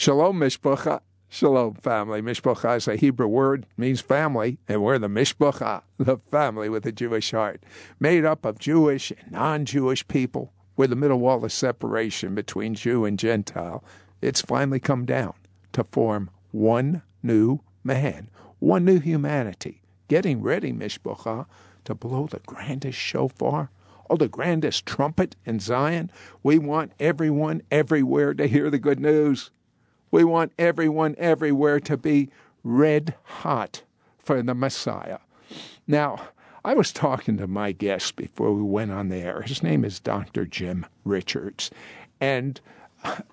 Shalom, Mishpacha. Shalom, family. Mishpacha is a Hebrew word, means family, and we're the Mishpacha, the family with a Jewish heart, made up of Jewish and non Jewish people. We're the middle wall of separation between Jew and Gentile. It's finally come down to form one new man, one new humanity, getting ready, Mishpacha, to blow the grandest shofar oh, the grandest trumpet in Zion. We want everyone everywhere to hear the good news. We want everyone everywhere to be red hot for the Messiah. Now, I was talking to my guest before we went on the air. His name is Dr. Jim Richards. And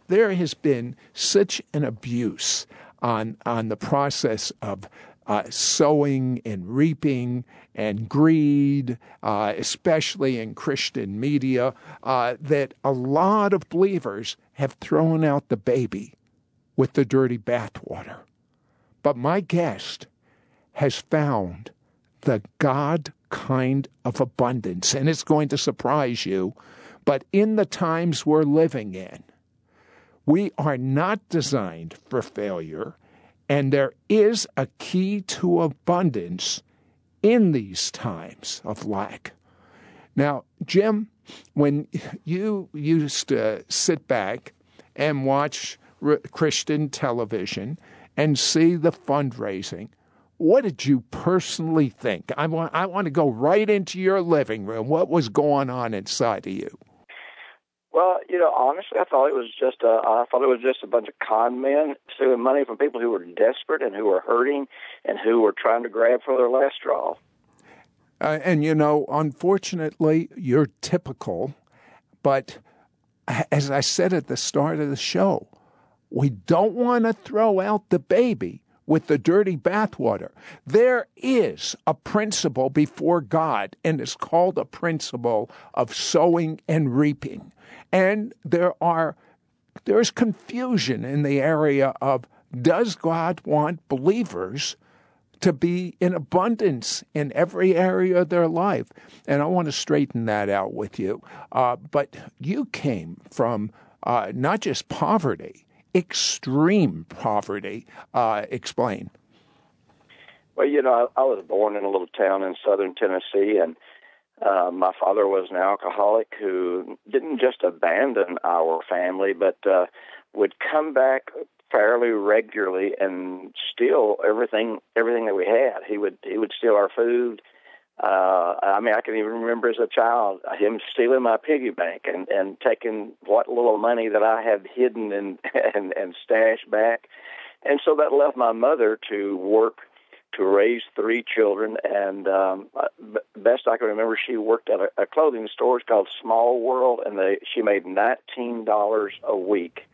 there has been such an abuse on, on the process of uh, sowing and reaping and greed, uh, especially in Christian media, uh, that a lot of believers have thrown out the baby with the dirty bathwater. But my guest has found the God kind of abundance, and it's going to surprise you. But in the times we're living in, we are not designed for failure, and there is a key to abundance in these times of lack. Now, Jim, when you used to sit back and watch Christian television and see the fundraising. What did you personally think? I want I want to go right into your living room. What was going on inside of you? Well, you know, honestly, I thought it was just a, I thought it was just a bunch of con men stealing money from people who were desperate and who were hurting and who were trying to grab for their last straw. Uh, and you know, unfortunately, you're typical. But as I said at the start of the show, we don't want to throw out the baby with the dirty bathwater. There is a principle before God, and it's called a principle of sowing and reaping. And there are there's confusion in the area of does God want believers to be in abundance in every area of their life? And I want to straighten that out with you. Uh, but you came from uh, not just poverty, extreme poverty. Uh, explain. Well, you know, I, I, was born in a little town in southern Tennessee, and uh, my father was an alcoholic who didn't just abandon our family, but uh, would come back fairly regularly and steal everything everything that we had. He would he would steal our food. Uh, I mean, I can even remember as a child him stealing my piggy bank and and taking what little money that I had hidden and and and stashed back, and so that left my mother to work to raise three children. And um, best I can remember, she worked at a, a clothing store it's called Small World, and they she made nineteen dollars a week.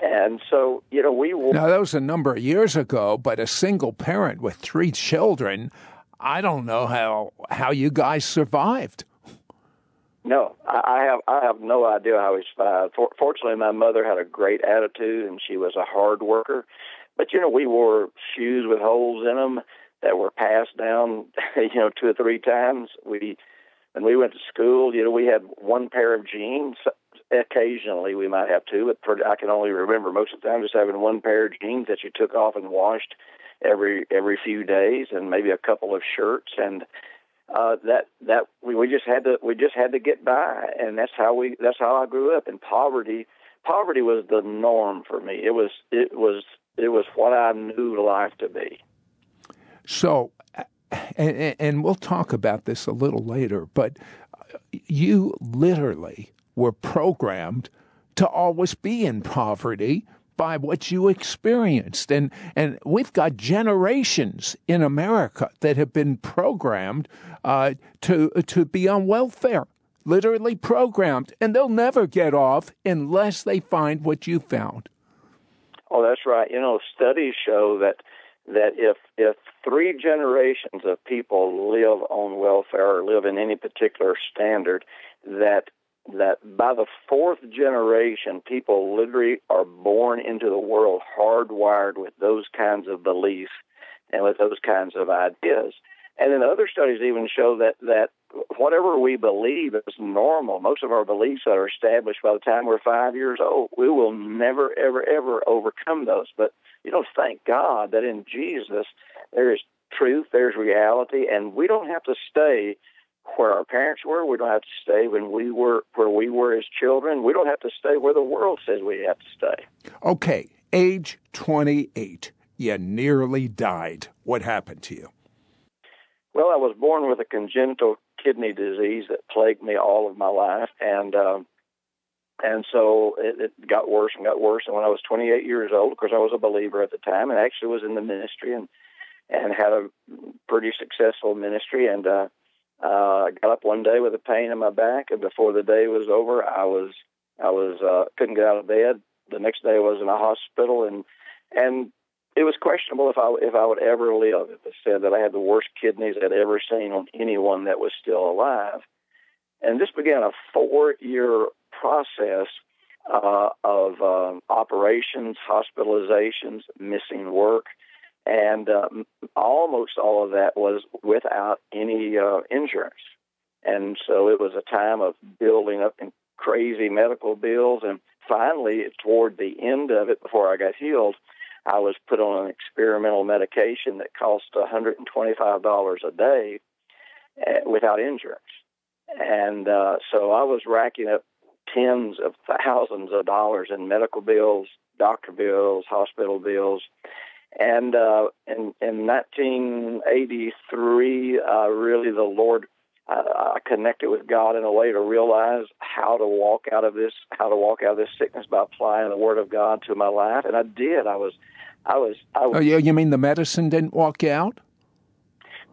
And so, you know, we. Now, that was a number of years ago, but a single parent with three children, I don't know how how you guys survived. No, I have I have no idea how we survived. Fortunately, my mother had a great attitude, and she was a hard worker. But you know, we wore shoes with holes in them that were passed down, you know, two or three times. We when we went to school, you know, we had one pair of jeans. Occasionally, we might have two, but for, I can only remember most of the time just having one pair of jeans that you took off and washed every every few days, and maybe a couple of shirts, and uh, that that we, we just had to we just had to get by, and that's how we that's how I grew up in poverty. Poverty was the norm for me. It was it was it was what I knew life to be. So, and, and we'll talk about this a little later, but you literally were programmed to always be in poverty by what you experienced. And, and we've got generations in America that have been programmed uh, to, to be on welfare, literally programmed, and they'll never get off unless they find what you found. Oh, that's right. You know, studies show that that if if three generations of people live on welfare or live in any particular standard, that that by the fourth generation, people literally are born into the world hardwired with those kinds of beliefs and with those kinds of ideas. And then other studies even show that that whatever we believe is normal, most of our beliefs that are established by the time we're five years old, we will never, ever, ever overcome those. But you know, thank God that in Jesus there is truth, there's reality, and we don't have to stay where our parents were. We don't have to stay when we were where we were as children. We don't have to stay where the world says we have to stay. Okay, age 28. You nearly died. What happened to you? Well, I was born with a congenital kidney disease that plagued me all of my life, and uh, and so it, it got worse and got worse. And when I was 28 years old, of course, I was a believer at the time, and actually was in the ministry and and had a pretty successful ministry. And uh, uh, I got up one day with a pain in my back, and before the day was over, I was I was uh, couldn't get out of bed. The next day, I was in a hospital, and and it was questionable if I if I would ever live. It was said that I had the worst kidneys I'd ever seen on anyone that was still alive, and this began a four-year process uh, of um, operations, hospitalizations, missing work, and um, almost all of that was without any uh, insurance. And so it was a time of building up in crazy medical bills, and finally, toward the end of it, before I got healed I was put on an experimental medication that cost $125 a day uh, without insurance. And uh, so I was racking up tens of thousands of dollars in medical bills, doctor bills, hospital bills. And uh, in, in 1983, uh, really the Lord I, I connected with God in a way to realize how to walk out of this, how to walk out of this sickness by applying the Word of God to my life, and I did. I was, I was, I was. Oh, yeah, you mean the medicine didn't walk out?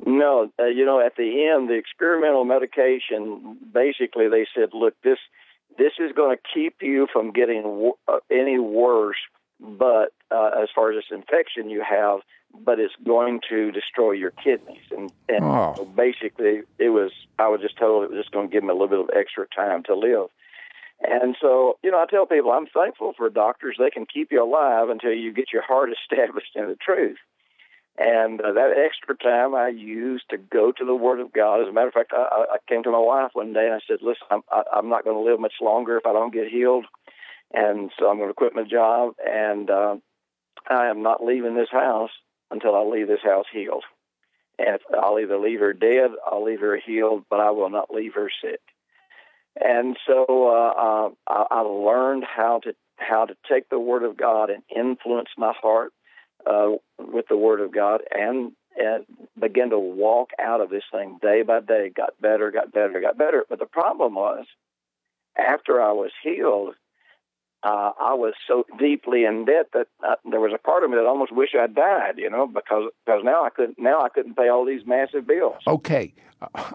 No, uh, you know, at the end, the experimental medication basically they said, look, this this is going to keep you from getting w- uh, any worse, but uh, as far as this infection you have, but it's going to destroy your kidneys. And, and oh. so basically, it was, I was just told it was just going to give me a little bit of extra time to live. And so, you know, I tell people I'm thankful for doctors. They can keep you alive until you get your heart established in the truth. And uh, that extra time I used to go to the Word of God. As a matter of fact, I, I came to my wife one day and I said, "Listen, I'm, I, I'm not going to live much longer if I don't get healed, and so I'm going to quit my job, and uh, I am not leaving this house until I leave this house healed. And I'll either leave her dead, I'll leave her healed, but I will not leave her sick. And so uh, uh, I learned how to how to take the Word of God and influence my heart uh, with the Word of God, and and begin to walk out of this thing day by day. Got better, got better, got better. But the problem was, after I was healed, uh, I was so deeply in debt that uh, there was a part of me that almost wished I'd died, you know, because because now I couldn't now I couldn't pay all these massive bills. Okay,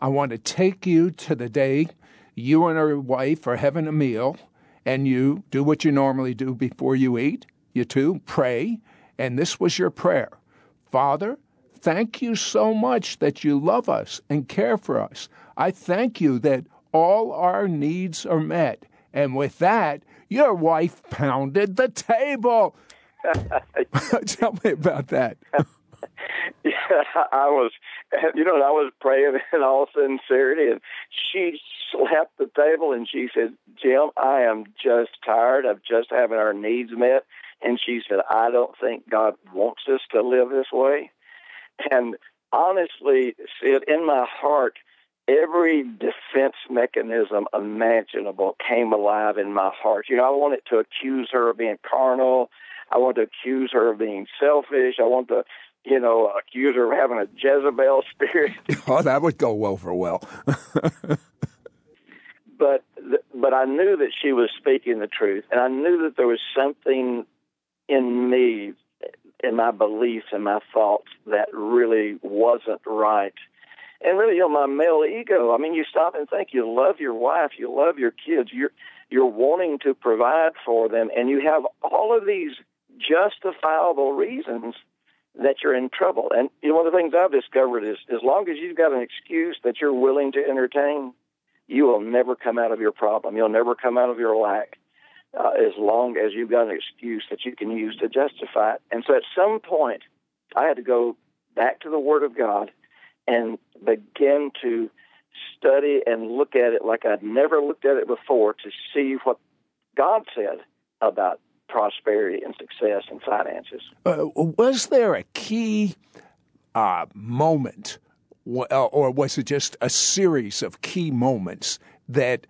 I want to take you to the day you and your wife are having a meal, and you do what you normally do before you eat. You two pray, and this was your prayer, Father. Thank you so much that you love us and care for us. I thank you that all our needs are met. And with that, your wife pounded the table. Tell me about that. yeah, I was, you know, I was praying in all sincerity, and she slapped the table and she said, "Jim, I am just tired of just having our needs met." And she said, "I don't think God wants us to live this way." And honestly, Sid, in my heart, every defense mechanism imaginable came alive in my heart. You know, I wanted to accuse her of being carnal. I wanted to accuse her of being selfish. I wanted to, you know, accuse her of having a Jezebel spirit. oh, that would go well for well. but but I knew that she was speaking the truth, and I knew that there was something in me, in my beliefs and my thoughts that really wasn't right and really, know, my male ego. I mean, you stop and think. You love your wife. You love your kids. You're you're wanting to provide for them, and you have all of these justifiable reasons that you're in trouble. And you know, one of the things I've discovered is, as long as you've got an excuse that you're willing to entertain, you will never come out of your problem. You'll never come out of your lack. Uh, as long as you've got an excuse that you can use to justify it. And so at some point, I had to go back to the Word of God and begin to study and look at it like I'd never looked at it before to see what God said about prosperity and success and finances. Uh, was there a key uh, moment, uh, or was it just a series of key moments that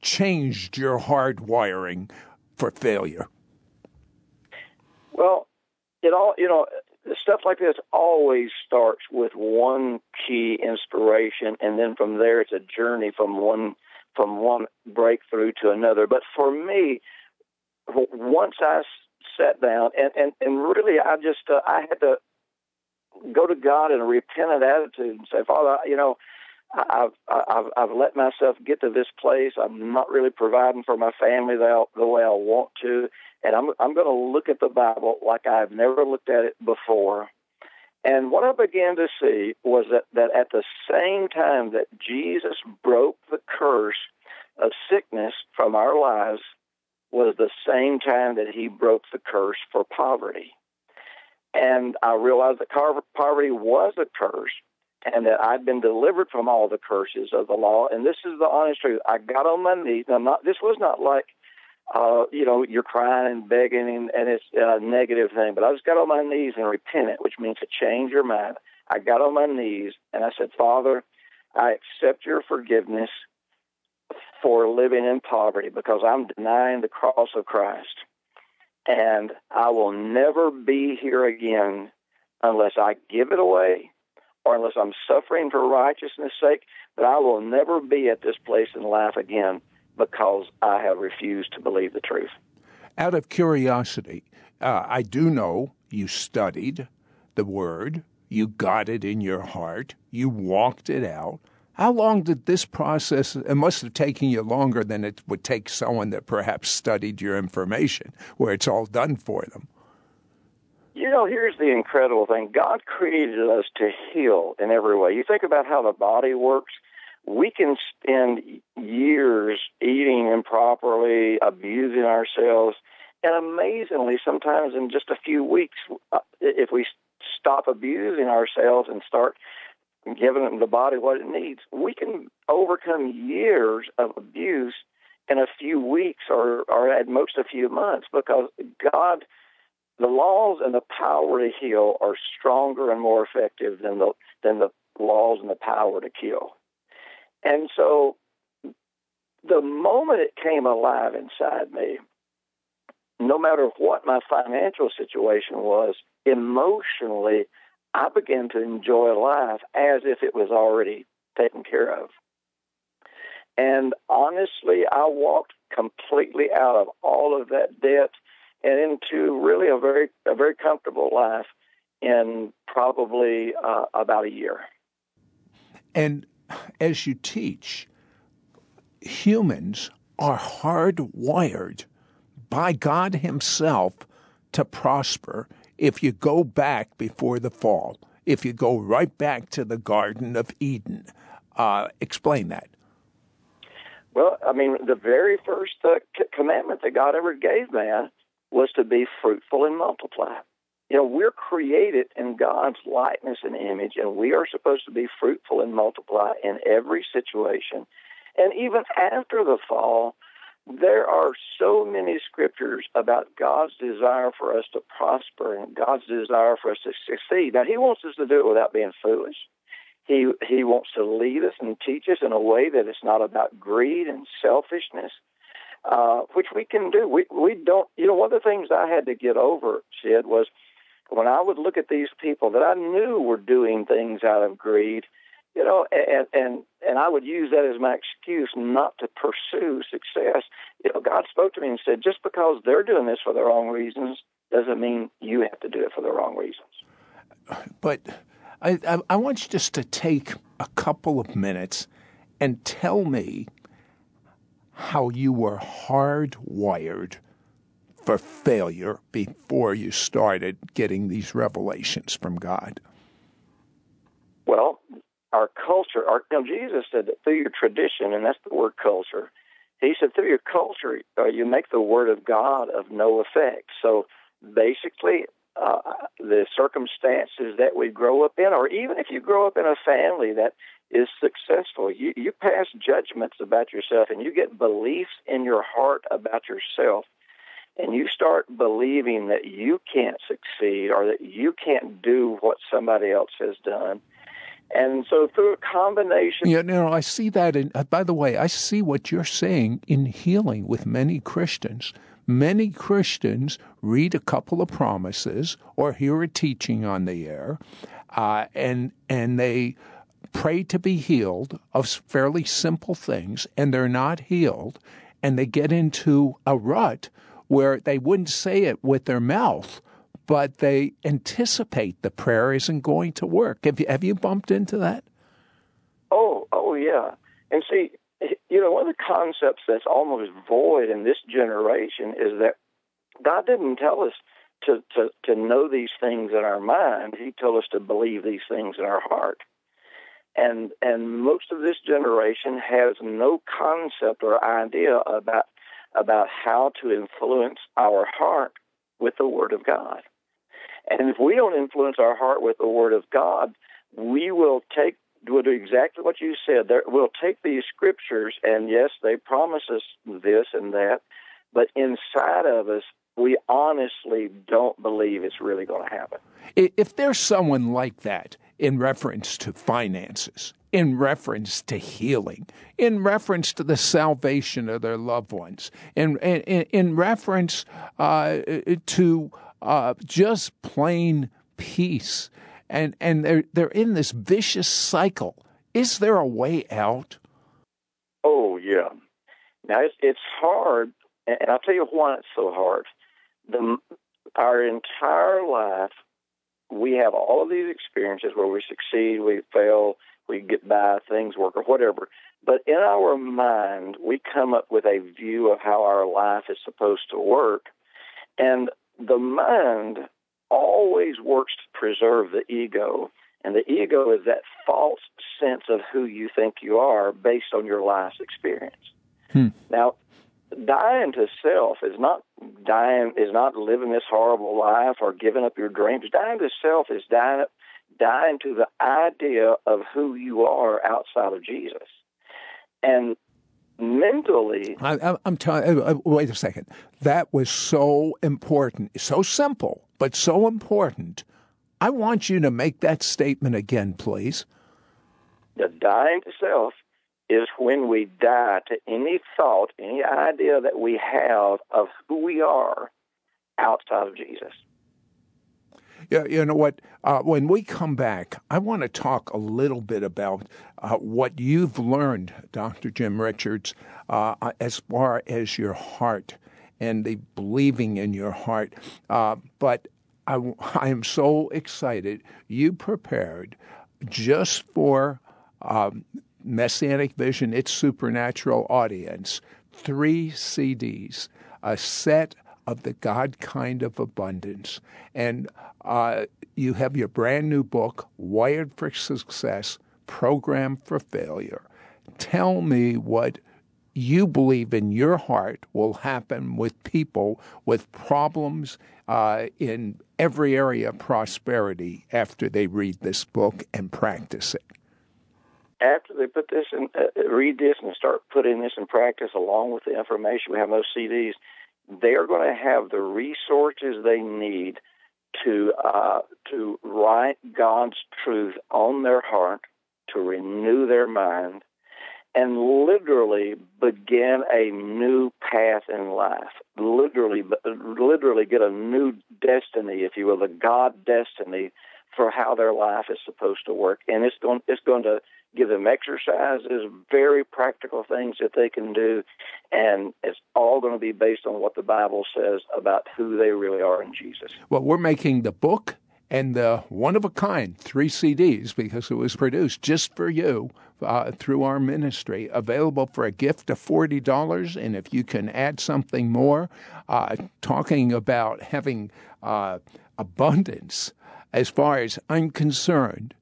changed your hardwiring for failure? Well, it all, you know, stuff like this always starts with one key inspiration, and then from there it's a journey from one from one breakthrough to another. But for me, once I sat down and and and really, I just uh, I had to go to God in a repentant attitude and say, Father, you know. I've, I've I've let myself get to this place. I'm not really providing for my family the, the way I want to, and I'm I'm going to look at the Bible like I've never looked at it before. And what I began to see was that, that at the same time that Jesus broke the curse of sickness from our lives was the same time that he broke the curse for poverty. And I realized that poverty was a curse and that I've been delivered from all the curses of the law. And this is the honest truth. I got on my knees. Now, not, this was not like uh, you know, you're crying and begging, and, and it's a negative thing. But I just got on my knees and repented, which means to change your mind. I got on my knees and I said, Father, I accept your forgiveness for living in poverty because I'm denying the cross of Christ. And I will never be here again unless I give it away or unless I'm suffering for righteousness' sake. But I will never be at this place in life again because I have refused to believe the truth. Out of curiosity, uh, I do know you studied the Word, you got it in your heart, you walked it out. How long did this process? It must have taken you longer than it would take someone that perhaps studied your information, where it's all done for them. You know, here's the incredible thing God created us to heal in every way. You think about how the body works we can spend years eating improperly, abusing ourselves, and amazingly, sometimes in just a few weeks, uh, if we stop abusing ourselves and start giving the body what it needs, we can overcome years of abuse in a few weeks or, or at most a few months because God, the laws and the power to heal are stronger and more effective than the, than the laws and the power to kill. And so the moment it came alive inside me, no matter what my financial situation was, emotionally, I began to enjoy life as if it was already taken care of. And honestly, I walked completely out of all of that debt and into really a very a very comfortable life in probably uh, about a year. And as you teach, humans are hardwired by God Himself to prosper if you go back before the fall, if you go right back to the Garden of Eden. Uh, explain that. Well, I mean, the very first uh, commandment that God ever gave man was to be fruitful and multiply. You know, we're created in God's likeness and image, and we are supposed to be fruitful and multiply in every situation. And even after the fall, there are so many scriptures about God's desire for us to prosper and God's desire for us to succeed. Now, He wants us to do it without being foolish. He He wants to lead us and teach us in a way that it's not about greed and selfishness, uh, which we can do. We we don't. You know, one of the things I had to get over, Sid, was when I would look at these people that I knew were doing things out of greed, you know, and and and I would use that as my excuse not to pursue success. You know, God spoke to me and said, just because they're doing this for the wrong reasons doesn't mean you have to do it for the wrong reasons. But I I, I want you just to take a couple of minutes and tell me how you were hardwired for failure before you started getting these revelations from God? Well, our culture, our, you know, Jesus said that through your tradition, and that's the word culture, he said through your culture, uh, you make the word of God of no effect. So basically, uh, the circumstances that we grow up in, or even if you grow up in a family that is successful, you, you pass judgments about yourself and you get beliefs in your heart about yourself, and you start believing that you can't succeed or that you can't do what somebody else has done. And so, through a combination. Yeah, no, I see that. In, uh, by the way, I see what you're saying in healing with many Christians Many Christians read a couple of promises or hear a teaching on the air, uh, and and they pray to be healed of fairly simple things, and they're not healed, and they get into a rut where they wouldn't say it with their mouth, but they anticipate the prayer isn't going to work. Have you have you bumped into that? Oh, oh yeah. And see, you know, one of the concepts that's almost void in this generation is that God didn't tell us to, to, to know these things in our mind. He told us to believe these things in our heart. And and most of this generation has no concept or idea about about how to influence our heart with the Word of God. And if we don't influence our heart with the Word of God, we will take will do exactly what you said. There, we'll take these scriptures, and yes, they promise us this and that, but inside of us, we honestly don't believe it's really going to happen. If there's someone like that in reference to finances, in reference to healing, in reference to the salvation of their loved ones, in in, in reference uh, to uh, just plain peace and and they're they're in this vicious cycle. Is there a way out? Oh yeah. Now it's it's hard, and I'll tell you why it's so hard. The our entire life, we have all of these experiences where we succeed, we fail, we get by, things work, or whatever. But in our mind, we come up with a view of how our life is supposed to work, and the mind always works to preserve the ego. And the ego is that false sense of who you think you are based on your life's experience. Hmm. Now, dying to self is not dying is not living this horrible life or giving up your dreams. Dying to self is dying dying to the idea of who you are outside of Jesus. And mentally. I, am telling. Uh, uh, wait a second. That was so important, so simple, but so important. I want you to make that statement again, please. The dying to self is when we die to any thought, any idea that we have of who we are outside of Jesus. Yeah, you know what? Uh, when we come back, I want to talk a little bit about uh, what you've learned, Dr. Jim Richards, uh, as far as your heart and the believing in your heart. Uh, but I, I, am so excited. You prepared just for um, Messianic Vision, its supernatural audience, three CDs, a set of the God kind of abundance. And uh, you have your brand new book, Wired for Success Program for Failure. Tell me what you believe in your heart will happen with people with problems uh, in every area of prosperity after they read this book and practice it. After they put this and uh, read this and start putting this in practice along with the information we have those CDs, they are going to have the resources they need to uh, to write God's truth on their heart, to renew their mind, and literally begin a new path in life. Literally, literally get a new destiny, if you will, the God destiny for how their life is supposed to work, and it's going it's going to give them exercises, very practical things that they can do, and it's all going to be based on what the Bible says about who they really are in Jesus. Well, we're making the book and the one of a kind three CDs because it was produced just for you uh, through our ministry, available for a gift of forty dollars. And if you can add something more, uh, talking about having uh, abundance, as far as I'm concerned,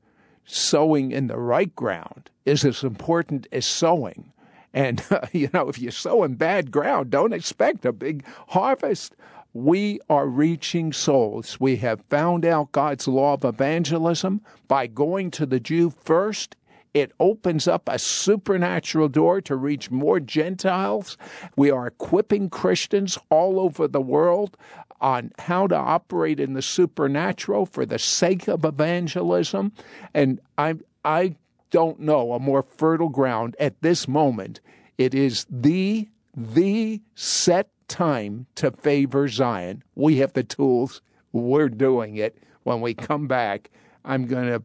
sowing in the right ground is as important as sowing. And, uh, you know, if you sow in bad ground, don't expect a big harvest. we are reaching souls. We have found out God's law of evangelism by going to the Jew first. It opens up a supernatural door to reach more Gentiles. We are equipping Christians all over the world on how to operate in the supernatural for the sake of evangelism. And I, I don't know a more fertile ground at this moment. It is the, the set time to favor Zion. We have the tools. We're doing it. When we come back, I'm going to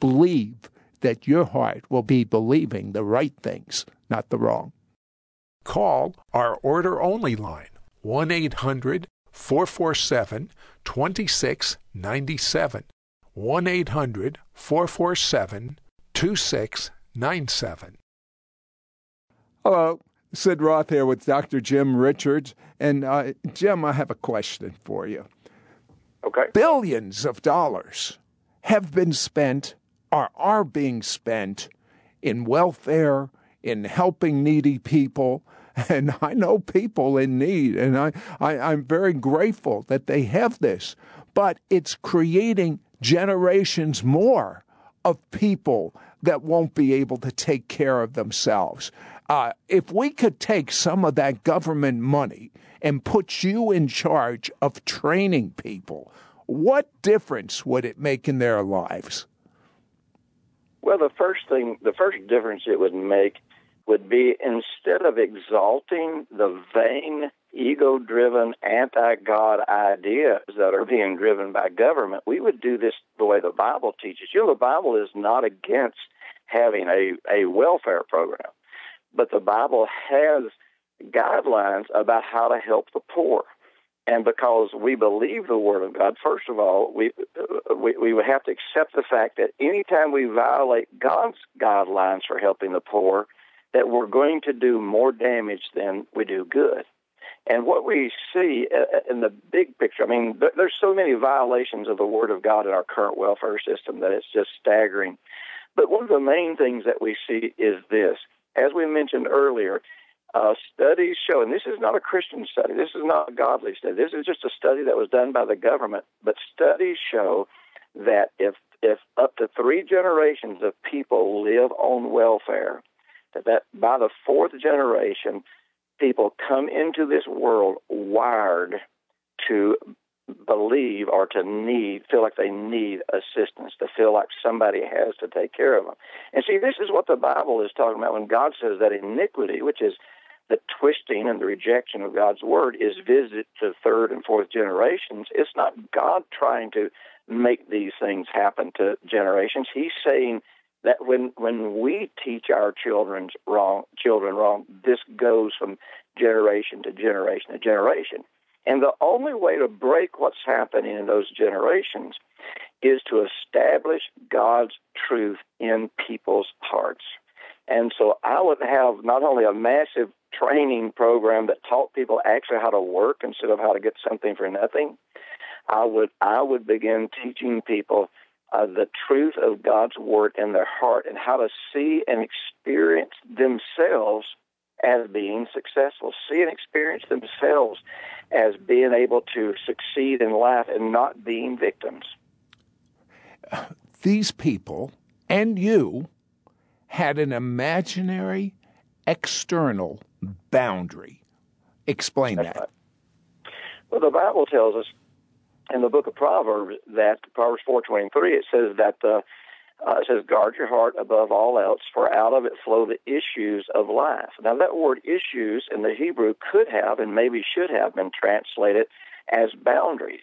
believe that your heart will be believing the right things, not the wrong. Call our order only line 1 800 447 2697. 1 800 447 2697. Hello. Sid Roth here with Dr. Jim Richards. And uh, Jim, I have a question for you. Okay. Billions of dollars have been spent or are being spent in welfare, in helping needy people. And I know people in need, and I, I, I'm very grateful that they have this. But it's creating generations more of people that won't be able to take care of themselves. Uh, if we could take some of that government money and put you in charge of training people, what difference would it make in their lives? Well, the first thing, the first difference it would make would be instead of exalting the vain, ego driven, anti God ideas that are being driven by government, we would do this the way the Bible teaches. You know, the Bible is not against having a, a welfare program but the Bible has guidelines about how to help the poor. And because we believe the Word of God, first of all, we, we, we would have to accept the fact that anytime we violate God's guidelines for helping the poor, that we're going to do more damage than we do good. And what we see uh, uh, in the big picture, I mean, there's so many violations of the Word of God in our current welfare system that it's just staggering. But one of the main things that we see is this as we mentioned earlier, uh, studies show, and this is not a Christian study, this is not a godly study, this is just a study that was done by the government, but studies show that if if up to three generations of people live on welfare, that, by the fourth generation, people come into this world wired to believe or to need, feel like they need assistance, to feel like somebody has to take care of them. And see, this is what the Bible is talking about when God says that iniquity, which is the twisting and the rejection of God's word, is visited to third and fourth generations. It's not God trying to make these things happen to generations. He's saying that when when we teach our children wrong, children wrong, this goes from generation to generation to generation. And the only way to break what's happening in those generations is to establish God's truth in people's hearts. And so I would have not only a massive training program that taught people actually how to work instead of how to get something for nothing. I would I would begin teaching people uh, the truth of God's word in their heart and how to see and experience themselves as being successful, see and experience themselves as being able to succeed in life and not being victims. These people and you had an imaginary external boundary. Explain That's that. Right. Well, the Bible tells us in the book of Proverbs that Proverbs 4:23 it says that uh, uh, it says, guard your heart above all else, for out of it flow the issues of life. Now, that word issues in the Hebrew could have and maybe should have been translated as boundaries.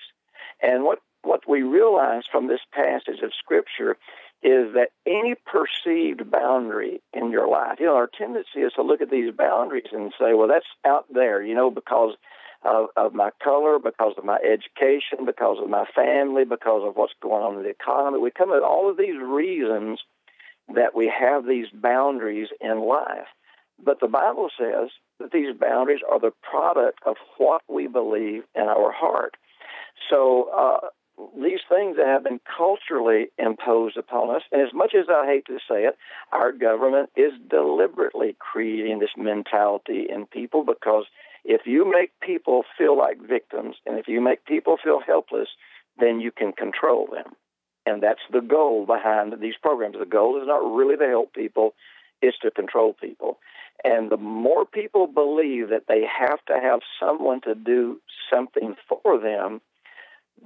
And what, what we realize from this passage of Scripture is that any perceived boundary in your life, you know, our tendency is to look at these boundaries and say, well, that's out there, you know, because of, of my color, because of my education, because of my family, because of what's going on in the economy. We come at all of these reasons that we have these boundaries in life. But the Bible says that these boundaries are the product of what we believe in our heart. So uh, these things that have been culturally imposed upon us, and as much as I hate to say it, our government is deliberately creating this mentality in people because If you make people feel like victims and if you make people feel helpless, then you can control them. And that's the goal behind these programs. The goal is not really to help people, it's to control people. And the more people believe that they have to have someone to do something for them,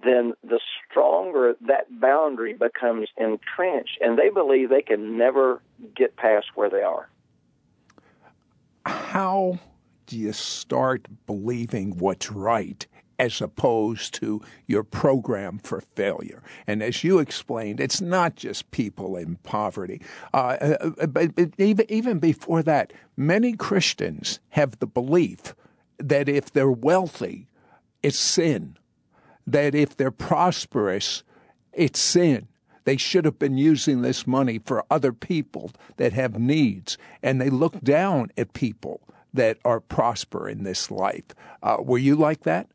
then the stronger that boundary becomes entrenched. And they believe they can never get past where they are. How you start believing what's right as opposed to your program for failure. And as you explained, it's not just people in poverty. Uh, uh but even, even before that, many Christians have the belief that if they're wealthy, it's sin. That if they're prosperous, it's sin. They should have been using this money for other people that have needs. And they look down at people that are prosper in this life. Uh, were you like that?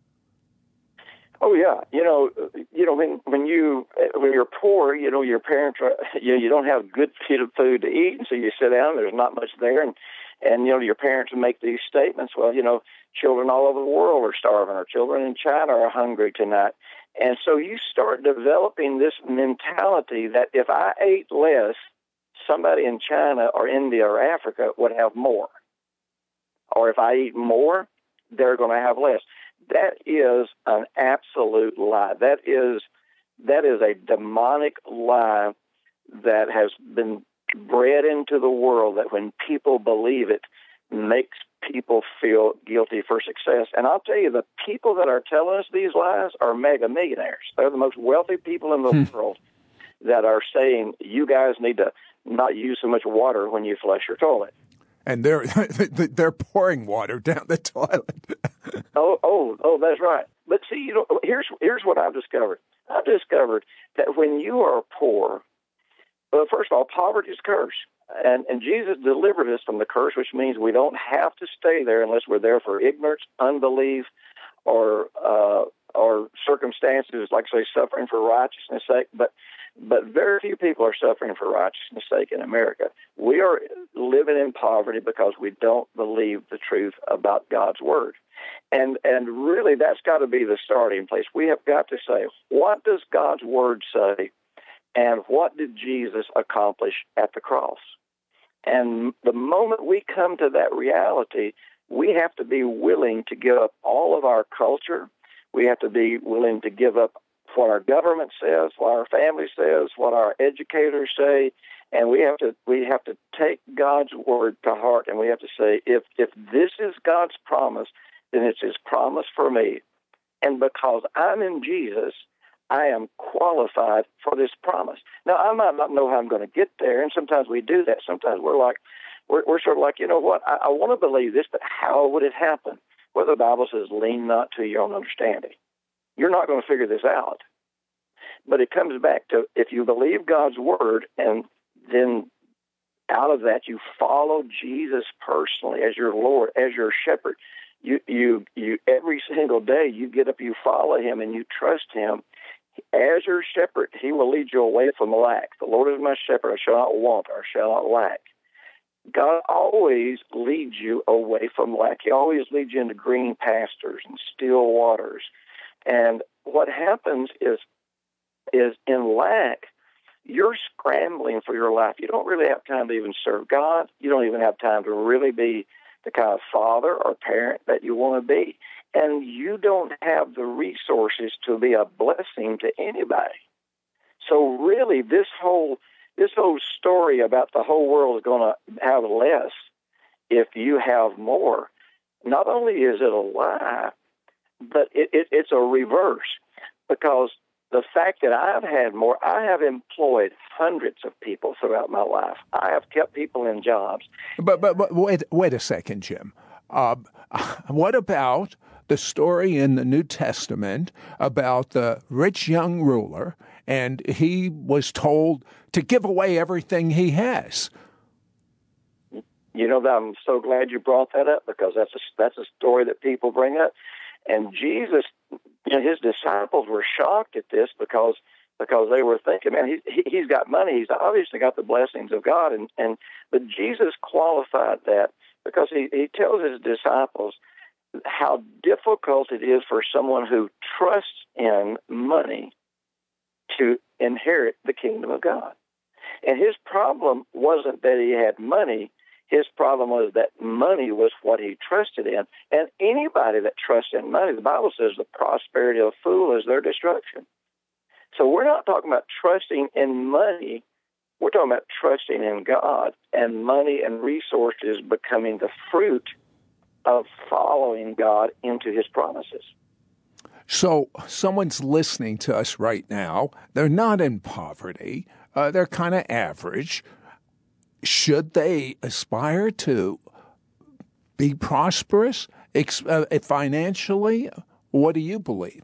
Oh yeah, you know, you know when when you when you're poor, you know your parents are you know, you don't have good food to eat, and so you sit down. There's not much there, and and you know your parents make these statements. Well, you know, children all over the world are starving, or children in China are hungry tonight, and so you start developing this mentality that if I ate less, somebody in China or India or Africa would have more, or if I eat more, they're going to have less that is an absolute lie. That is that is a demonic lie that has been bred into the world that when people believe it makes people feel guilty for success. And I'll tell you, the people that are telling us these lies are mega millionaires. They're the most wealthy people in the hmm. world that are saying you guys need to not use so much water when you flush your toilet and they're they're pouring water down the toilet. oh, oh, oh, that's right. But see, you know, here's here's what I've discovered. I've discovered that when you are poor, well, first of all, poverty is a curse, and and Jesus delivered us from the curse, which means we don't have to stay there unless we're there for ignorance, unbelief, or uh, or circumstances like say suffering for righteousness' sake. But but very few people are suffering for righteousness' sake in America. We are living in poverty because we don't believe the truth about God's word. And and really that's got to be the starting place. We have got to say, what does God's word say and what did Jesus accomplish at the cross? And the moment we come to that reality, we have to be willing to give up all of our culture. We have to be willing to give up what our government says, what our family says, what our educators say, and we have to we have to take God's word to heart, and we have to say, if if this is God's promise, then it's His promise for me, and because I'm in Jesus, I am qualified for this promise. Now I might not know how I'm going to get there, and sometimes we do that. Sometimes we're like we're, we're sort of like, you know what, I, I want to believe this, but how would it happen? Well, the Bible says, lean not to your own understanding. You're not going to figure this out. But it comes back to if you believe God's word and then out of that you follow Jesus personally as your Lord, as your shepherd. You you you every single day you get up, you follow him and you trust him. As your shepherd, he will lead you away from lack. The Lord is my shepherd, I shall not want or shall not lack. God always leads you away from lack. He always leads you into green pastures and still waters. And what happens is is in lack, you're scrambling for your life. You don't really have time to even serve God. You don't even have time to really be the kind of father or parent that you want to be. And you don't have the resources to be a blessing to anybody. So really this whole this whole story about the whole world is going to have less if you have more, not only is it a lie, but it, it, it's a reverse because the fact that I've had more, I have employed hundreds of people throughout my life. I have kept people in jobs. But but, but wait wait a second, Jim. Uh, what about the story in the New Testament about the rich young ruler, and he was told to give away everything he has? You know, that I'm so glad you brought that up because that's a, that's a story that people bring up. And Jesus you know, his disciples were shocked at this because because they were thinking, man, he, he's got money. He's obviously got the blessings of God, and and but Jesus qualified that because he he tells his disciples, how difficult it is for someone who trusts in money to inherit the kingdom of God. And his problem wasn't that he had money. His problem was that money was what he trusted in. And anybody that trusts in money, the Bible says the prosperity of a fool is their destruction. So we're not talking about trusting in money. We're talking about trusting in God and money and resources becoming the fruit of following God into his promises. So, someone's listening to us right now. They're not in poverty, uh, they're kind of average. Should they aspire to be prosperous uh, financially? What do you believe?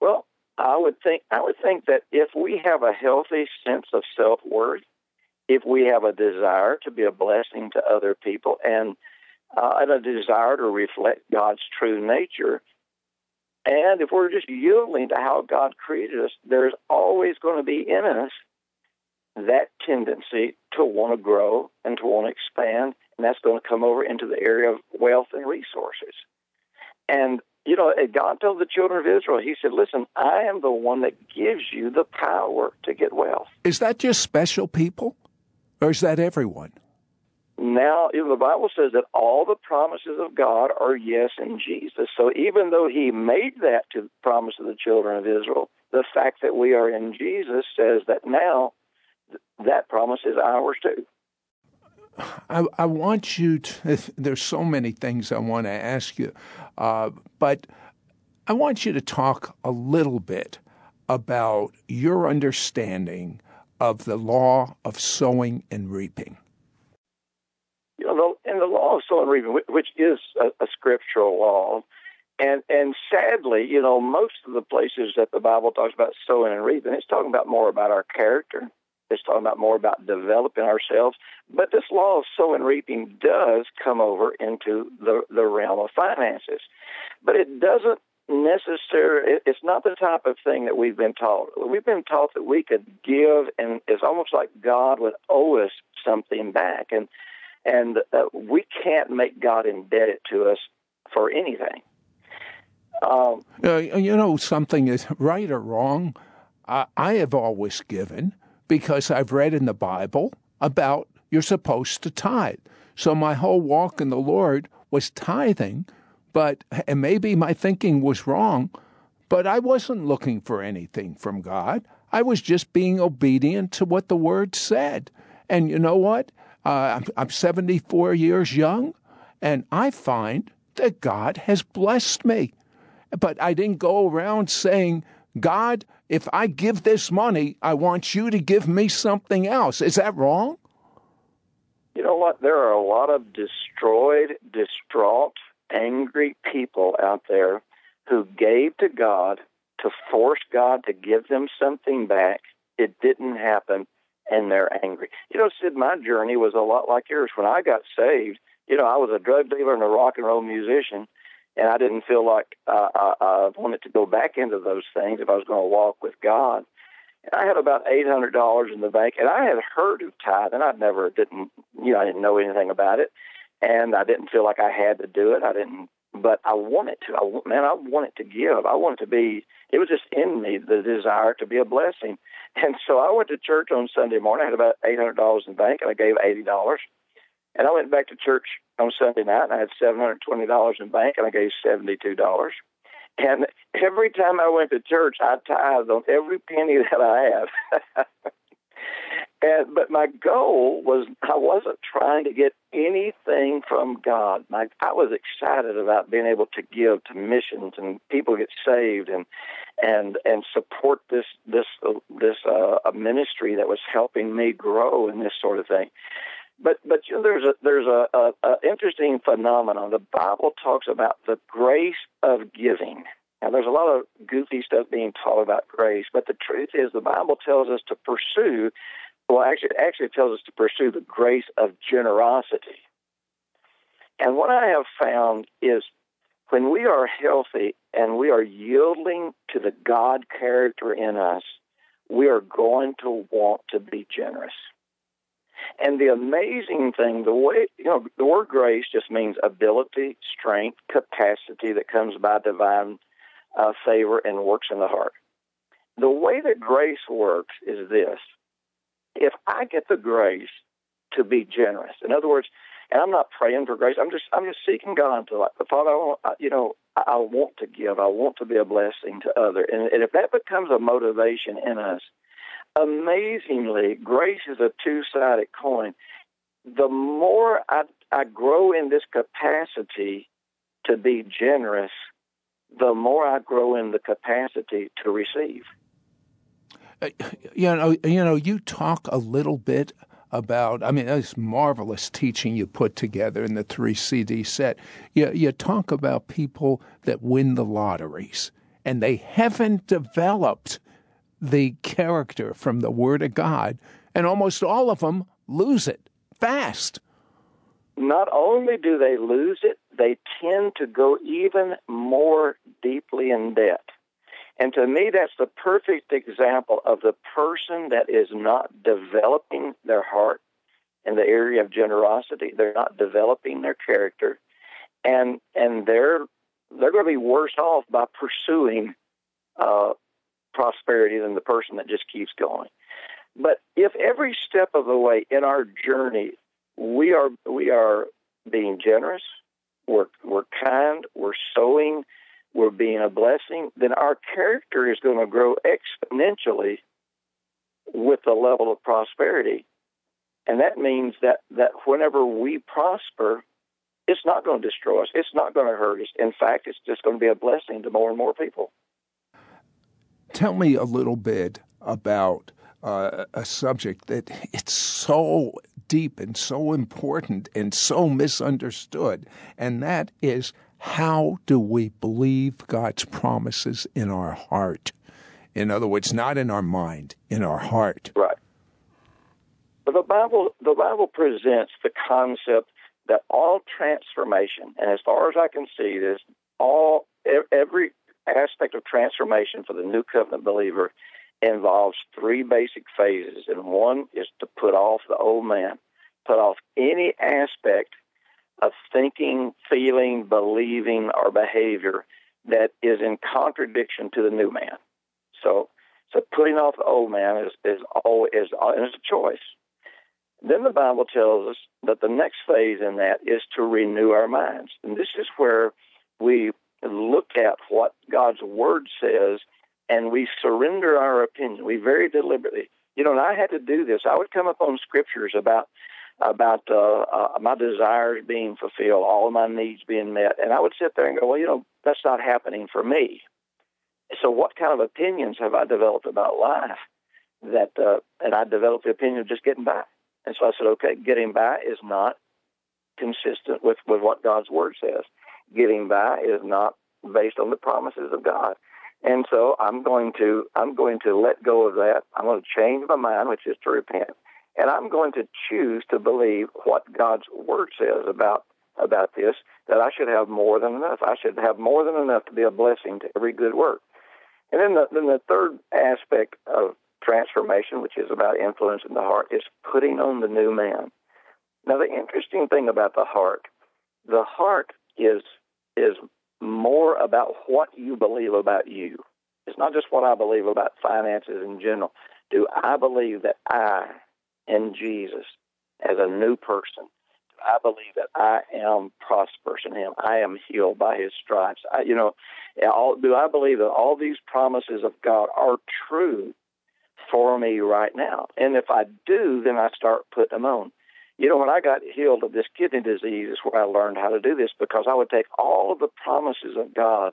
Well, I would think I would think that if we have a healthy sense of self worth, if we have a desire to be a blessing to other people, and uh, and a desire to reflect God's true nature, and if we're just yielding to how God created us, there's always going to be in us that tendency to want to grow and to want to expand, and that's going to come over into the area of wealth and resources. And you know, God told the children of Israel, He said, "Listen, I am the one that gives you the power to get wealth." Is that just special people, or is that everyone? Now, the Bible says that all the promises of God are yes in Jesus. So even though He made that to the promise of the children of Israel, the fact that we are in Jesus says that now that promise is ours too. I, I want you to, there's so many things I want to ask you, uh, but I want you to talk a little bit about your understanding of the law of sowing and reaping. You know, in the law of sowing and reaping, which is a, a scriptural law, and and sadly, you know, most of the places that the Bible talks about sowing and reaping, it's talking about more about our character it's talking about more about developing ourselves. But this law of sowing and reaping does come over into the, the realm of finances. But it doesn't necessarily, it's not the type of thing that we've been taught. We've been taught that we could give, and it's almost like God would owe us something back. And, and uh, we can't make God indebted to us for anything. Um, uh, you know, something is right or wrong. I, I have always given because I've read in the Bible about you're supposed to tithe. So my whole walk in the Lord was tithing, but and maybe my thinking was wrong, but I wasn't looking for anything from God. I was just being obedient to what the Word said. And you know what? Uh, I'm, I'm 74 years young, and I find that God has blessed me. But I didn't go around saying, God, if I give this money, I want you to give me something else. Is that wrong? You know what? There are a lot of destroyed, distraught, angry people out there who gave to God to force God to give them something back. It didn't happen, and they're angry. You know, Sid, my journey was a lot like yours. When I got saved, you know, I was a drug dealer and a rock and roll musician and I didn't feel like uh, I, I wanted to go back into those things if I was going to walk with God. And I had about eight hundred dollars in the bank, and I had heard of tithe, and I never didn't, you know, I didn't know anything about it, and I didn't feel like I had to do it. I didn't, but I wanted to. I man, I wanted to give. I wanted to be. It was just in me the desire to be a blessing, and so I went to church on Sunday morning. I had about eight hundred dollars in the bank, and I gave eighty dollars. And I went back to church on Sunday night and I had $720 in bank and I gave $72. And every time I went to church, I tithed on every penny that I had. and but my goal was I wasn't trying to get anything from God. My I was excited about being able to give to missions and people get saved and and and support this this uh, this uh, ministry that was helping me grow in this sort of thing. But but you know, there's a there's a, a, a interesting phenomenon. The Bible talks about the grace of giving. Now there's a lot of goofy stuff being taught about grace, but the truth is the Bible tells us to pursue. Well, actually, actually tells us to pursue the grace of generosity. And what I have found is when we are healthy and we are yielding to the God character in us, we are going to want to be generous. And the amazing thing, the way, you know, the word grace just means ability, strength, capacity that comes by divine uh, favor and works in the heart. The way that grace works is this if I get the grace to be generous, in other words, and I'm not praying for grace. I'm just I'm just seeking God to like Father. I want, you know I want to give. I want to be a blessing to other. And, and if that becomes a motivation in us, amazingly, grace is a two-sided coin. The more I, I grow in this capacity to be generous, the more I grow in the capacity to receive. Uh, you know, you know, you talk a little bit about, I mean, it's marvelous teaching you put together in the three CD set. You, you talk about people that win the lotteries and they haven't developed the character from the Word of God, and almost all of them lose it fast. Not only do they lose it, they tend to go even more deeply in debt. And to me, that's the perfect example of the person that is not developing their heart in the area of generosity. They're not developing their character, and and they're they're going to be worse off by pursuing uh, prosperity than the person that just keeps going. But if every step of the way in our journey we are we are being generous, we're we're kind, we're sowing we're being a blessing, then our character is going to grow exponentially with the level of prosperity. And that means that, that whenever we prosper, it's not going to destroy us. It's not going to hurt us. In fact, it's just going to be a blessing to more and more people. Tell me a little bit about uh, a subject that it's so deep and so important and so misunderstood, and that is how do we believe God's promises in our heart? In other words, not in our mind, in our heart. Right. But the Bible, the Bible presents the concept that all transformation, and as far as I can see, this all every aspect of transformation for the new covenant believer involves three basic phases, and one is to put off the old man, put off any aspect of thinking, feeling, believing, or behavior that is in contradiction to the new man. So, so putting off the old man is is always is, is a choice. Then the Bible tells us that the next phase in that is to renew our minds, and this is where we look at what God's Word says and we surrender our opinion. We very deliberately, you know, and I had to do this. I would come upon scriptures about about uh, uh, my desires being fulfilled, all of my needs being met. And I would sit there and go, well, you know, that's not happening for me. So what kind of opinions have I developed about life? That uh, and I developed the opinion of just getting by. And so I said, okay, getting by is not consistent with, with what God's word says. Getting by is not based on the promises of God. And so I'm going to I'm going to let go of that. I'm going to change my mind, which is to repent. And I'm going to choose to believe what God's Word says about about this, that I should have more than enough. I should have more than enough to be a blessing to every good work. And then the, then the third aspect of transformation, which is about influence in the heart, is putting on the new man. Now, the interesting thing about the heart, the heart is is more about what you believe about you. It's not just what I believe about finances in general. Do I believe that I in Jesus as a new person. Do I believe that I am prosperous in Him. I am healed by His stripes. I, you know, all, do I believe that all these promises of God are true for me right now? And if I do, then I start putting them on. You know, when I got healed of this kidney disease, is where I learned how to do this because I would take all of the promises of God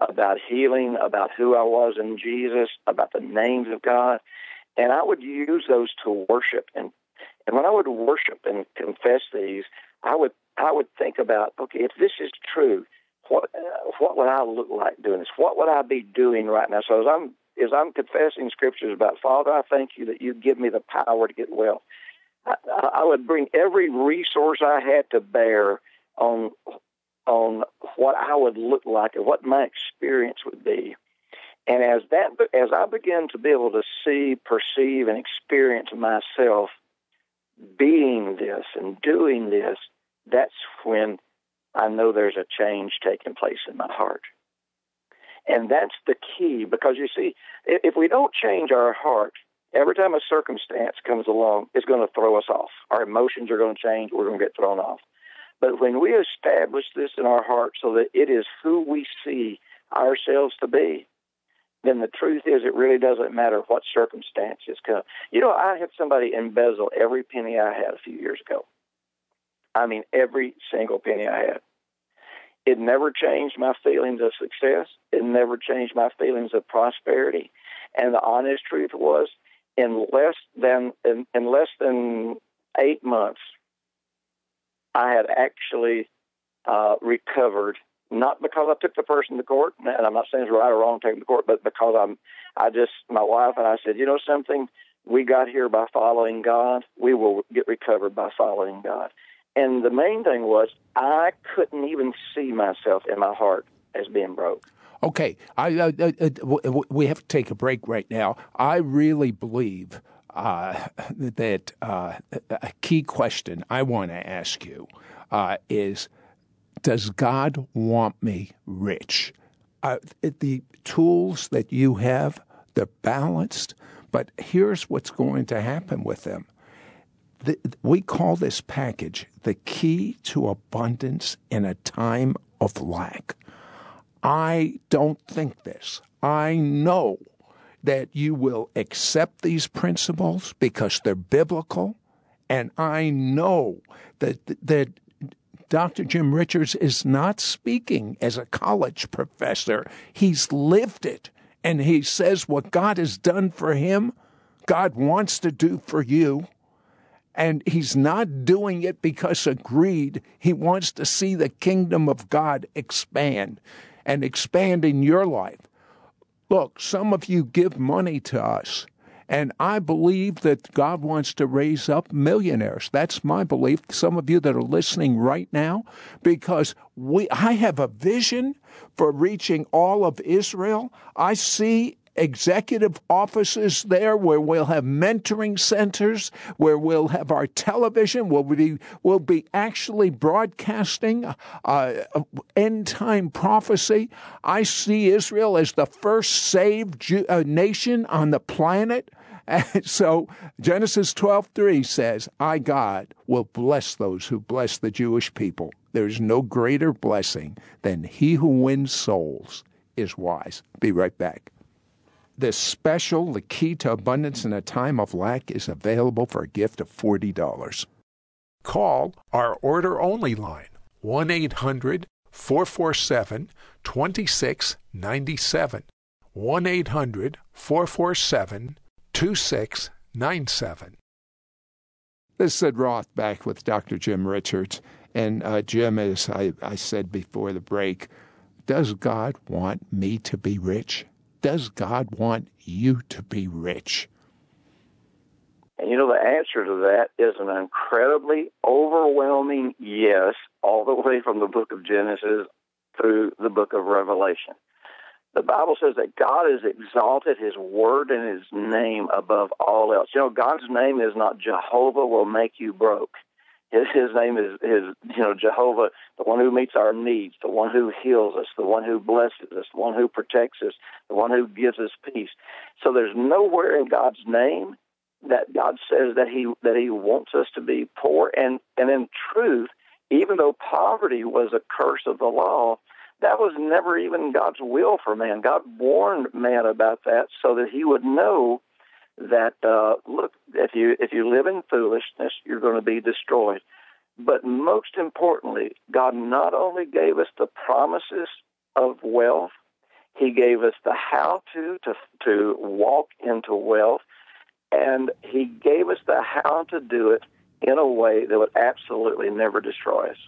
about healing, about who I was in Jesus, about the names of God, and I would use those to worship. And and when I would worship and confess these, I would I would think about, okay, if this is true, what uh, what would I look like doing this? What would I be doing right now? So as I'm as I'm confessing scriptures about Father, I thank you that you give me the power to get well. I, would bring every resource I had to bear on on what I would look like and what my experience would be. And as that, as I began to be able to see, perceive, and experience myself being this and doing this, that's when I know there's a change taking place in my heart. And that's the key because you see, if we don't change our heart, every time a circumstance comes along, it's going to throw us off. Our emotions are going to change. We're going to get thrown off. But when we establish this in our heart so that it is who we see ourselves to be, then the truth is it really doesn't matter what circumstances come. You know, I had somebody embezzle every penny I had a few years ago. I mean, every single penny I had. It never changed my feelings of success. It never changed my feelings of prosperity. And the honest truth was, in less than in, in less than eight months, I had actually uh, recovered. Not because I took the person to court, and I'm not saying it's right or wrong taking the court, but because I'm, I just my wife and I said, you know something, we got here by following God. We will get recovered by following God. And the main thing was, I couldn't even see myself in my heart as being broke. Okay, I, uh, uh, uh we have to take a break right now. I really believe that a key question I want to ask you is Does God want me rich? the tools that you have, they're balanced, but here's what's going to happen with them the, we call this package the key to abundance in a time of lack. I don't think this. I know that you will accept these principles because they're biblical. And I know that, that Dr. Jim Richards is not speaking as a college professor. He's lived it. And he says what God has done for him, God wants to do for you. And he's not doing it because of greed. He wants to see the kingdom of God expand and expanding your life. Look, some of you give money to us. And I believe that God wants to raise up millionaires. That's my belief. Some of you that are listening right now, because we, I have a vision for reaching all of Israel. I see executive offices there where we'll have mentoring centers, where we'll have our television, we'll be, we'll be actually broadcasting uh, end time prophecy. I see Israel as the first saved Jew, uh, nation on the planet. And so Genesis 12:3 says, "I God will bless those who bless the Jewish people. There's no greater blessing than he who wins souls is wise." Be right back. This special, the key to abundance in a time of lack, is available for a gift of $40. Call our order only line 1 800 447 2697. 1 800 447 2697. This is Sid Roth back with Dr. Jim Richards. And uh, Jim, as I, I said before the break, does God want me to be rich? Does God want you to be rich? And you know, the answer to that is an incredibly overwhelming yes, all the way from the book of Genesis through the book of Revelation. The Bible says that God has exalted his word and his name above all else. You know, God's name is not Jehovah will make you broke. His, his name is, is, you know, Jehovah, the one who meets our needs, the one who heals us, the one who blesses us, the one who protects us, the one who gives us peace. So there's nowhere in God's name that God says that He that He wants us to be poor. And and in truth, even though poverty was a curse of the law, that was never even God's will for man. God warned man about that so that he would know that uh, look, if you if you live in foolishness, you're going to be destroyed. But most importantly, God not only gave us the promises of wealth, He gave us the how to to to walk into wealth, and He gave us the how to do it in a way that would absolutely never destroy us.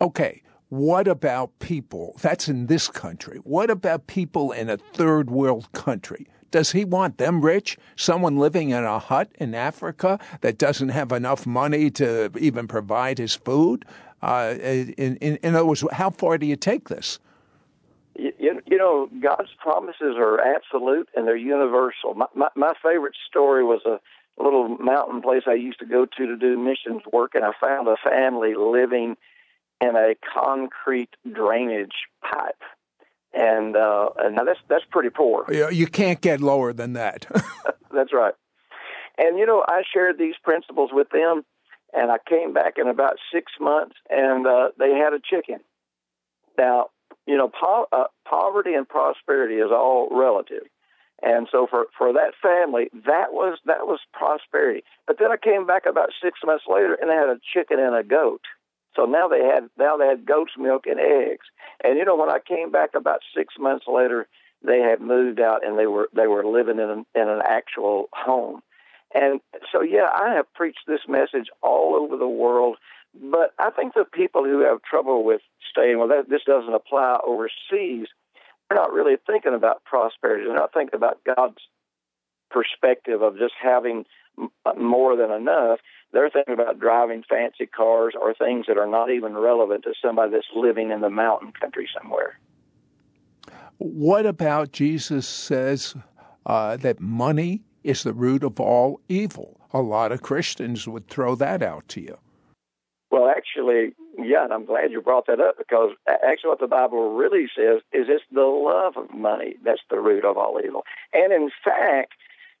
Okay. What about people? That's in this country. What about people in a third world country? Does he want them rich? Someone living in a hut in Africa that doesn't have enough money to even provide his food? Uh, in, in, in, other words, how far do you take this? You, you know, God's promises are absolute and they're universal. My, my, my favorite story was a little mountain place I used to go to to do missions work, and I found a family living in a concrete drainage pipe. And uh, and now that's that's pretty poor. Yeah, You can't get lower than that. that's right. And you know, I shared these principles with them, and I came back in about six months, and uh, they had a chicken. Now, you know, po- uh, poverty and prosperity is all relative. And so for, for that family, that was that was prosperity. But then I came back about six months later, and they had a chicken and a goat. So now they had now they had goat's milk and eggs. And you know, when I came back about six months later, they had moved out and they were they were living in an, in an actual home. And so, yeah, I have preached this message all over the world. But I think the people who have trouble with staying, well, that, this doesn't apply overseas, they're not really thinking about prosperity. They're not thinking about God's perspective of just having more than enough. They're thinking about driving fancy cars or things that are not even relevant to somebody that's living in the mountain country somewhere. What about Jesus says uh, that money is the root of all evil? A lot of Christians would throw that out to you. Well, actually, yeah, and I'm glad you brought that up because actually, what the Bible really says is it's the love of money that's the root of all evil. And in fact,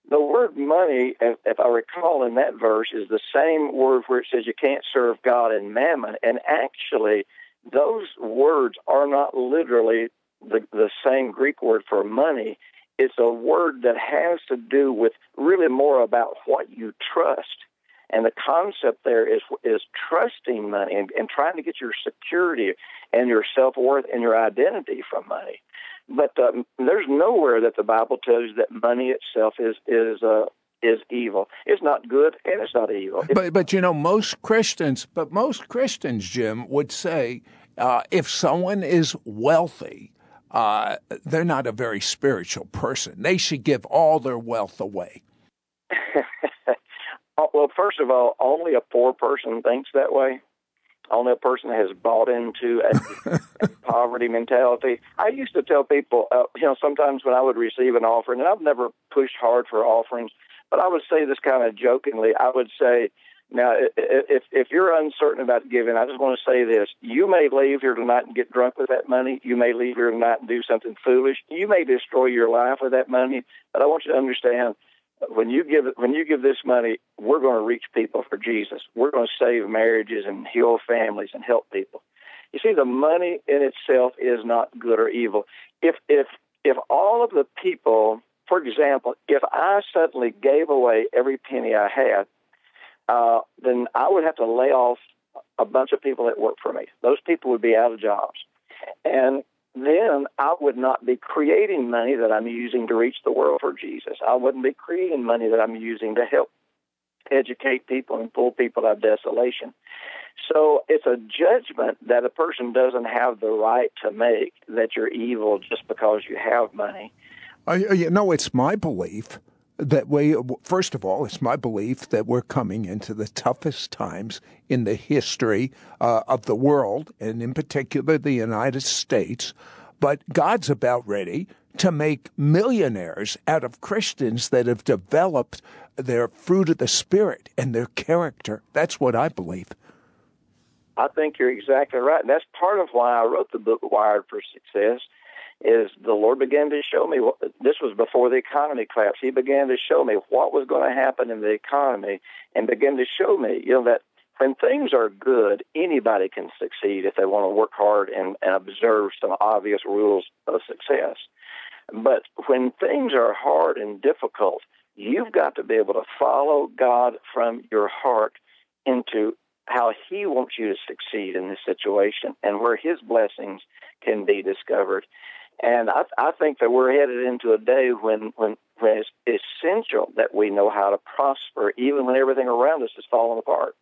the word money, if I recall in that verse, is the same word where it says you can't serve God and mammon. And actually, those words are not literally the, the same Greek word for money. It's a word that has to do with really more about what you trust and the concept there is is trusting money and, and trying to get your security and your self worth and your identity from money. But um, there's nowhere that the Bible tells you that money itself is is uh, is evil. It's not good and it's not evil. but but you know most Christians, but most Christians, Jim, would say uh, if someone is wealthy, uh, they're not a very spiritual person. They should give all their wealth away. Uh, well, first of all, only a poor person thinks that way. Only a person has bought into a, a poverty mentality. I used to tell people, uh, you know, sometimes when I would receive an offering, and I've never pushed hard for offerings, but I would say this kind of jokingly. I would say, now, if if you're uncertain about giving, I just want to say this: you may leave here tonight and get drunk with that money. You may leave here tonight and do something foolish. You may destroy your life with that money. But I want you to understand when you give when you give this money, we're going to reach people for Jesus. We're going to save marriages and heal families and help people. You see, the money in itself is not good or evil. If if if all of the people, for example, if I suddenly gave away every penny I had, uh, then I would have to lay off a bunch of people that work for me. Those people would be out of jobs, and then I would not be creating money that I'm using to reach the world for Jesus. I wouldn't be creating money that I'm using to help educate people and pull people out of desolation. So it's a judgment that a person doesn't have the right to make that you're evil just because you have money. Uh, you know, it's my belief that we, first of all, it's my belief that we're coming into the toughest times in the history uh, of the world, and in particular the United States. But God's about ready to make millionaires out of Christians that have developed their fruit of the Spirit and their character. That's what I believe. I think you're exactly right. And that's part of why I wrote the book Wired for Success is the Lord began to show me what, this was before the economy collapsed. He began to show me what was going to happen in the economy and began to show me, you know, that when things are good, anybody can succeed if they want to work hard and, and observe some obvious rules of success. But when things are hard and difficult, you've got to be able to follow God from your heart into how He wants you to succeed in this situation and where His blessings can be discovered. And I, I think that we're headed into a day when, when, when it's essential that we know how to prosper, even when everything around us is falling apart.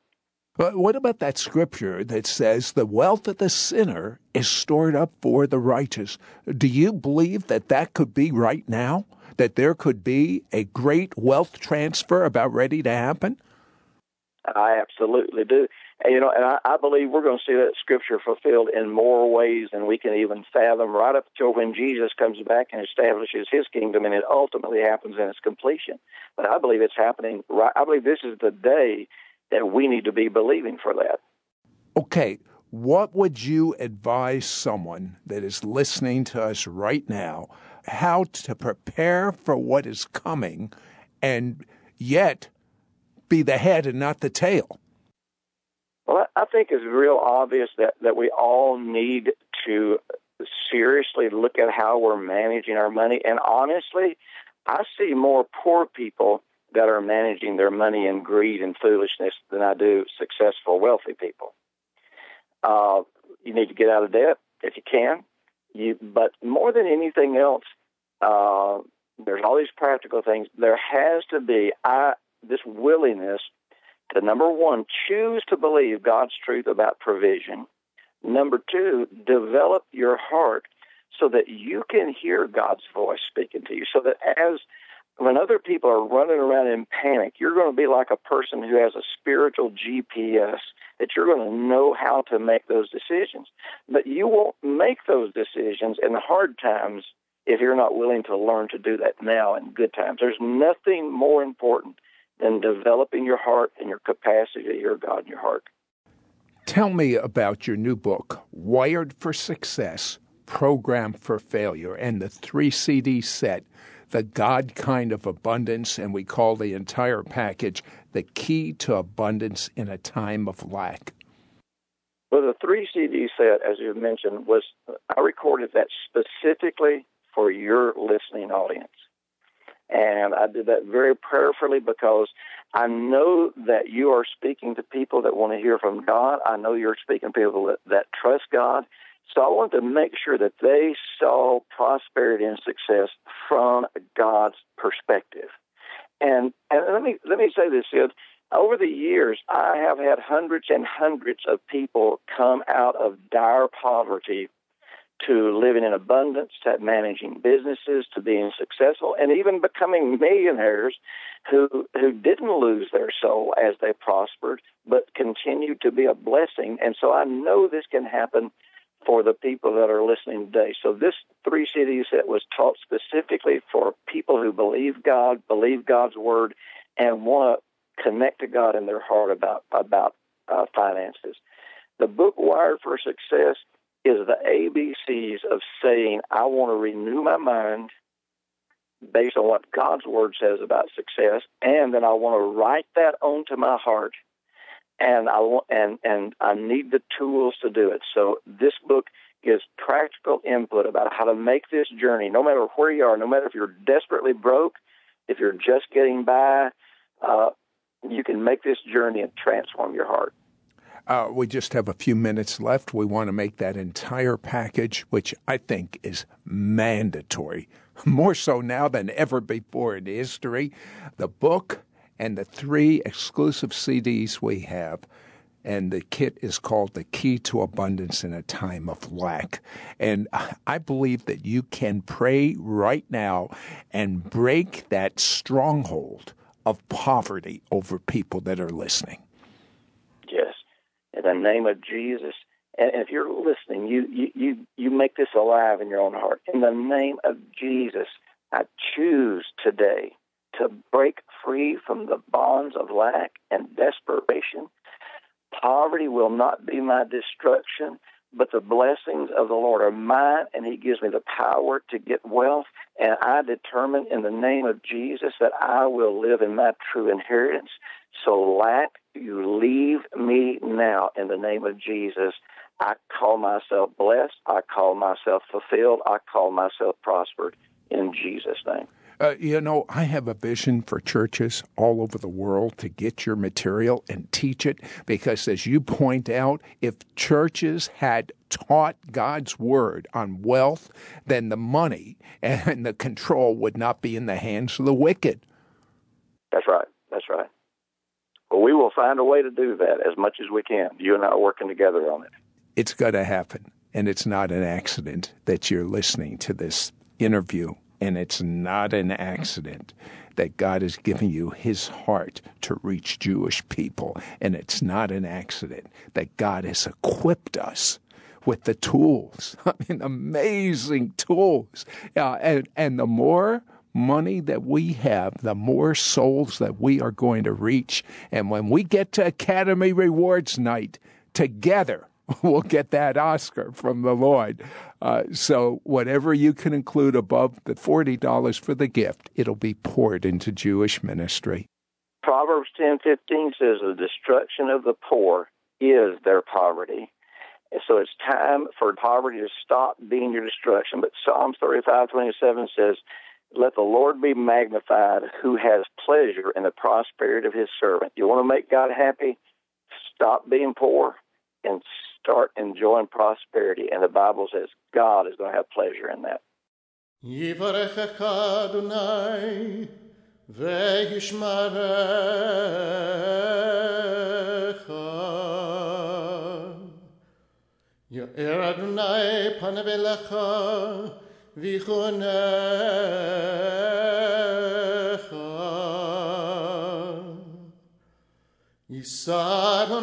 But what about that scripture that says the wealth of the sinner is stored up for the righteous? Do you believe that that could be right now? That there could be a great wealth transfer about ready to happen? I absolutely do. And, you know, and I, I believe we're going to see that scripture fulfilled in more ways than we can even fathom right up until when Jesus comes back and establishes his kingdom and it ultimately happens in its completion. But I believe it's happening right. I believe this is the day that we need to be believing for that. Okay. What would you advise someone that is listening to us right now how to prepare for what is coming and yet be the head and not the tail? Well, I think it's real obvious that, that we all need to seriously look at how we're managing our money. And honestly, I see more poor people that are managing their money in greed and foolishness than I do successful, wealthy people. Uh, you need to get out of debt if you can. You, but more than anything else, uh, there's all these practical things. There has to be I, this willingness to number one, choose to believe God's truth about provision. Number two, develop your heart so that you can hear God's voice speaking to you. So that as when other people are running around in panic, you're going to be like a person who has a spiritual GPS that you're going to know how to make those decisions. But you won't make those decisions in the hard times if you're not willing to learn to do that now in good times. There's nothing more important than developing your heart and your capacity to hear God in your heart. Tell me about your new book, Wired for Success Program for Failure, and the three CD set, The God Kind of Abundance, and we call the entire package The Key to Abundance in a Time of Lack. Well, the three CD set, as you mentioned, was I recorded that specifically for your listening audience. And I did that very prayerfully because I know that you are speaking to people that want to hear from God. I know you're speaking to people that, that trust God. So I want to make sure that they saw prosperity and success from God's perspective. And and let me let me say this, Sid. Over the years, I have had hundreds and hundreds of people come out of dire poverty to living in abundance, to managing businesses, to being successful, and even becoming millionaires who who didn't lose their soul as they prospered, but continued to be a blessing. And so I know this can happen for the people that are listening today. So this three CD set that was taught specifically for people who believe God, believe God's word, and want to connect to God in their heart about about uh, finances. The book Wired for Success is the ABCs of saying, I want to renew my mind based on what God's word says about success, and then I want to write that onto my heart, and I want, and and I need the tools to do it. So this book gives practical input about how to make this journey, no matter where you are, no matter if you're desperately broke, if you're just getting by, uh, you can make this journey and transform your heart. Uh, we just have a few minutes left. We want to make that entire package, which I think is mandatory, more so now than ever before in history. The book and the three exclusive CDs we have. And the kit is called The Key to Abundance in a Time of Lack. And I believe that you can pray right now and break that stronghold of poverty over people that are listening in the name of Jesus. And if you're listening, you, you, you, make this alive in your own heart. In the name of Jesus, I choose today to break free from the bonds of lack and desperation. Poverty will not be my destruction, but the blessings of the Lord are mine, and He gives me the power to get wealth. And I determine in the name of Jesus that I will live in my true inheritance. So lack you leave me now in the name of Jesus. I call myself blessed. I call myself fulfilled. I call myself prospered in Jesus' name. Uh, you know, I have a vision for churches all over the world to get your material and teach it because, as you point out, if churches had taught God's word on wealth, then the money and the control would not be in the hands of the wicked. That's right. That's right. Well, we will find a way to do that as much as we can. You and I are working together on it. It's going to happen. And it's not an accident that you're listening to this interview. And it's not an accident that God has given you his heart to reach Jewish people. And it's not an accident that God has equipped us with the tools. I mean, amazing tools. Uh, and, and the more money that we have, the more souls that we are going to reach. And when we get to Academy Rewards Night together, we'll get that Oscar from the Lord. Uh, so whatever you can include above the $40 for the gift, it'll be poured into Jewish ministry. Proverbs 10:15 says the destruction of the poor is their poverty. And so it's time for poverty to stop being your destruction. But Psalms 35:27 says, "Let the Lord be magnified, who has pleasure in the prosperity of His servant." You want to make God happy? Stop being poor and start enjoying prosperity. And the Bible says God is going to have pleasure in that. יאר אדוני פניו אליך vichunecha yisarnai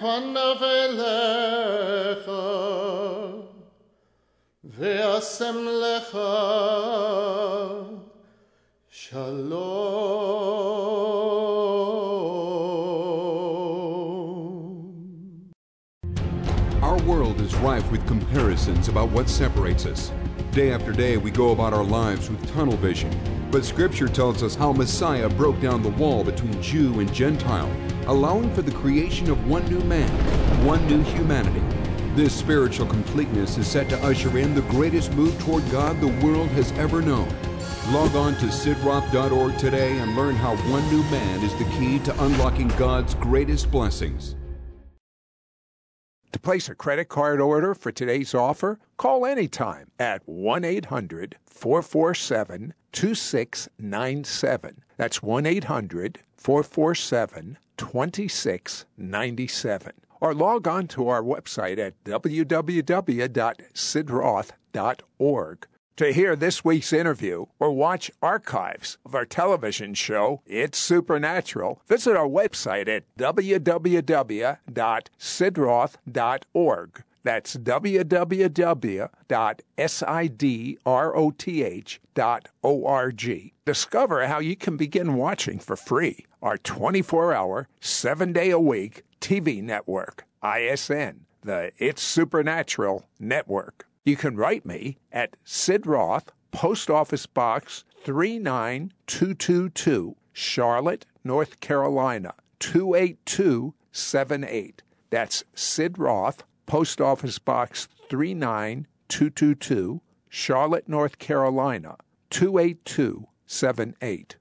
panav elecha ve'asem lecha. Shalom. Is rife with comparisons about what separates us. Day after day, we go about our lives with tunnel vision. But Scripture tells us how Messiah broke down the wall between Jew and Gentile, allowing for the creation of one new man, one new humanity. This spiritual completeness is set to usher in the greatest move toward God the world has ever known. Log on to sidroth.org today and learn how one new man is the key to unlocking God's greatest blessings. Place a credit card order for today's offer, call anytime at 1 800 447 2697. That's 1 800 447 2697. Or log on to our website at www.sidroth.org. To hear this week's interview or watch archives of our television show, It's Supernatural, visit our website at www.sidroth.org. That's www.sidroth.org. Discover how you can begin watching for free our 24 hour, 7 day a week TV network, ISN, the It's Supernatural Network. You can write me at Sid Roth, Post Office Box 39222, Charlotte, North Carolina 28278. That's Sid Roth, Post Office Box 39222, Charlotte, North Carolina 28278.